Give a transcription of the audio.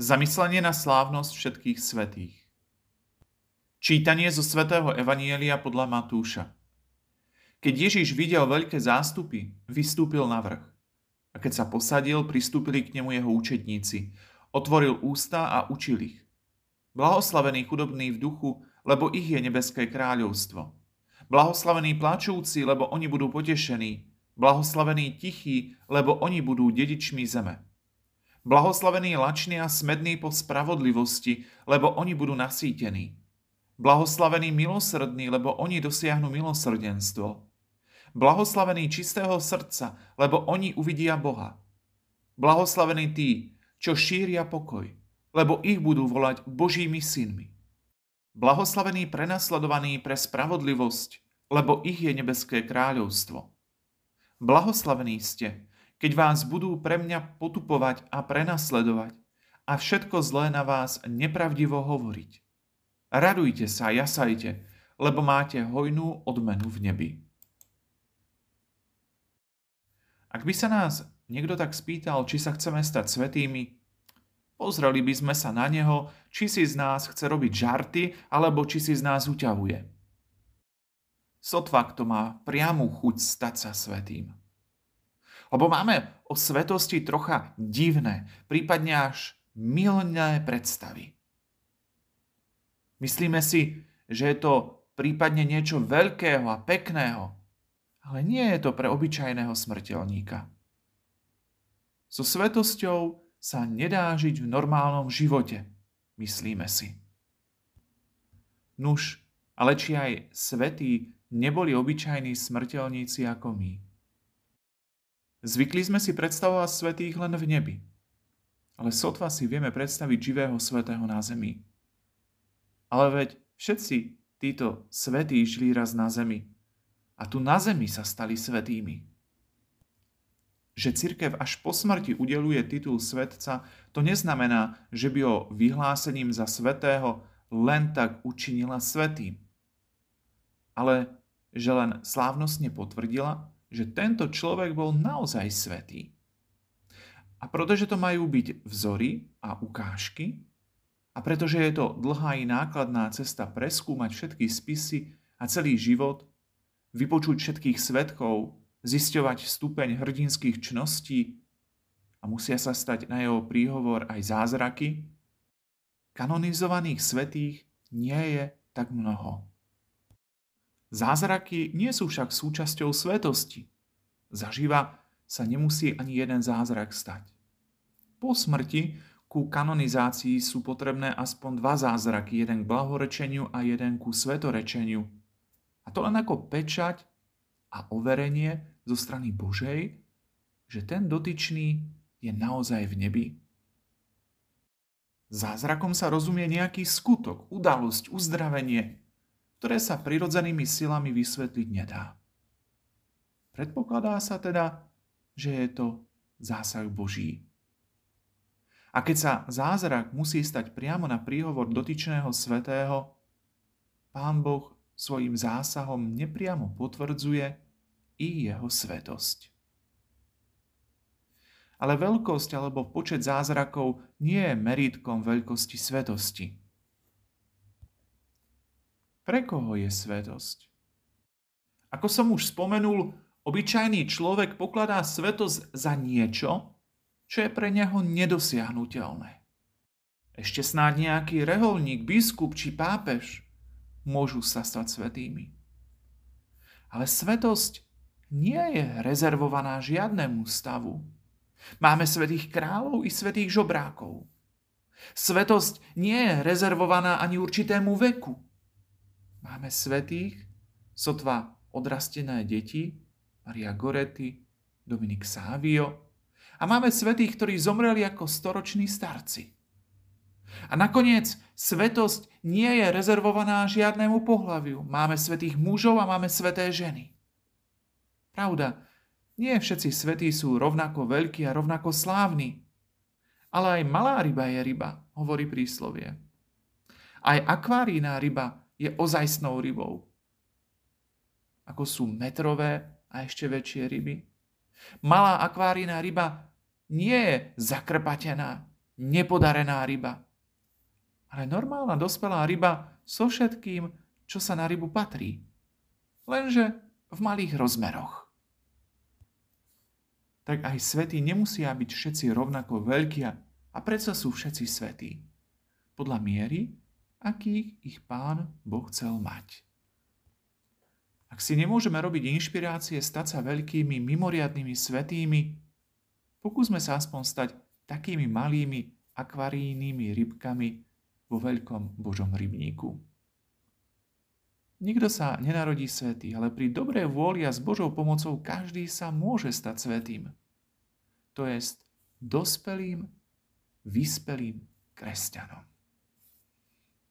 Zamyslenie na slávnosť všetkých svetých. Čítanie zo svätého Evanielia podľa Matúša. Keď Ježiš videl veľké zástupy, vystúpil na vrch. A keď sa posadil, pristúpili k nemu jeho učetníci. Otvoril ústa a učil ich. Blahoslavení chudobní v duchu, lebo ich je nebeské kráľovstvo. Blahoslavení plačúci, lebo oni budú potešení. Blahoslavení tichí, lebo oni budú dedičmi zeme. Blahoslavení lační a smední po spravodlivosti, lebo oni budú nasýtení. Blahoslavení milosrdní, lebo oni dosiahnu milosrdenstvo. Blahoslavení čistého srdca, lebo oni uvidia Boha. Blahoslavení tí, čo šíria pokoj, lebo ich budú volať Božími synmi. Blahoslavení prenasledovaní pre spravodlivosť, lebo ich je nebeské kráľovstvo. Blahoslavení ste, keď vás budú pre mňa potupovať a prenasledovať a všetko zlé na vás nepravdivo hovoriť. Radujte sa, jasajte, lebo máte hojnú odmenu v nebi. Ak by sa nás niekto tak spýtal, či sa chceme stať svetými, pozreli by sme sa na neho, či si z nás chce robiť žarty, alebo či si z nás uťavuje. Sotva kto má priamu chuť stať sa svetým. Lebo máme o svetosti trocha divné, prípadne až milné predstavy. Myslíme si, že je to prípadne niečo veľkého a pekného, ale nie je to pre obyčajného smrteľníka. So svetosťou sa nedá žiť v normálnom živote, myslíme si. Nuž, ale či aj svetí neboli obyčajní smrteľníci ako my. Zvykli sme si predstavovať svetých len v nebi. Ale sotva si vieme predstaviť živého svetého na zemi. Ale veď všetci títo svetí žili raz na zemi. A tu na zemi sa stali svetými. Že cirkev až po smrti udeluje titul svetca, to neznamená, že by ho vyhlásením za svetého len tak učinila svetým. Ale že len slávnostne potvrdila, že tento človek bol naozaj svetý. A pretože to majú byť vzory a ukážky, a pretože je to dlhá i nákladná cesta preskúmať všetky spisy a celý život, vypočuť všetkých svetkov, zisťovať stupeň hrdinských čností a musia sa stať na jeho príhovor aj zázraky, kanonizovaných svetých nie je tak mnoho. Zázraky nie sú však súčasťou svetosti. Zaživa sa nemusí ani jeden zázrak stať. Po smrti ku kanonizácii sú potrebné aspoň dva zázraky, jeden k blahorečeniu a jeden ku svetorečeniu. A to len ako pečať a overenie zo strany Božej, že ten dotyčný je naozaj v nebi. Zázrakom sa rozumie nejaký skutok, udalosť, uzdravenie, ktoré sa prirodzenými silami vysvetliť nedá. Predpokladá sa teda, že je to zásah Boží. A keď sa zázrak musí stať priamo na príhovor dotyčného svetého, Pán Boh svojim zásahom nepriamo potvrdzuje i jeho svetosť. Ale veľkosť alebo počet zázrakov nie je meritkom veľkosti svetosti. Pre koho je svetosť? Ako som už spomenul, obyčajný človek pokladá svetosť za niečo, čo je pre neho nedosiahnutelné. Ešte snáď nejaký reholník, biskup či pápež môžu sa stať svetými. Ale svetosť nie je rezervovaná žiadnemu stavu. Máme svetých kráľov i svetých žobrákov. Svetosť nie je rezervovaná ani určitému veku. Máme svetých, sotva odrastené deti, Maria Goretti, Dominik Savio a máme svetých, ktorí zomreli ako storoční starci. A nakoniec svetosť nie je rezervovaná žiadnemu pohľaviu. Máme svetých mužov a máme sveté ženy. Pravda, nie všetci svetí sú rovnako veľkí a rovnako slávni. Ale aj malá ryba je ryba, hovorí príslovie. Aj akvárijná ryba je ozajstnou rybou. Ako sú metrové a ešte väčšie ryby. Malá akvárijná ryba nie je zakrpatená, nepodarená ryba, ale normálna dospelá ryba so všetkým, čo sa na rybu patrí. Lenže v malých rozmeroch. Tak aj svetí nemusia byť všetci rovnako veľkí a predsa sú všetci svetí. Podľa miery, akých ich pán Boh chcel mať. Ak si nemôžeme robiť inšpirácie stať sa veľkými, mimoriadnými svetými, pokúsme sa aspoň stať takými malými akvarijnými rybkami vo veľkom Božom rybníku. Nikto sa nenarodí svetý, ale pri dobrej vôli a s Božou pomocou každý sa môže stať svetým. To jest dospelým, vyspelým kresťanom.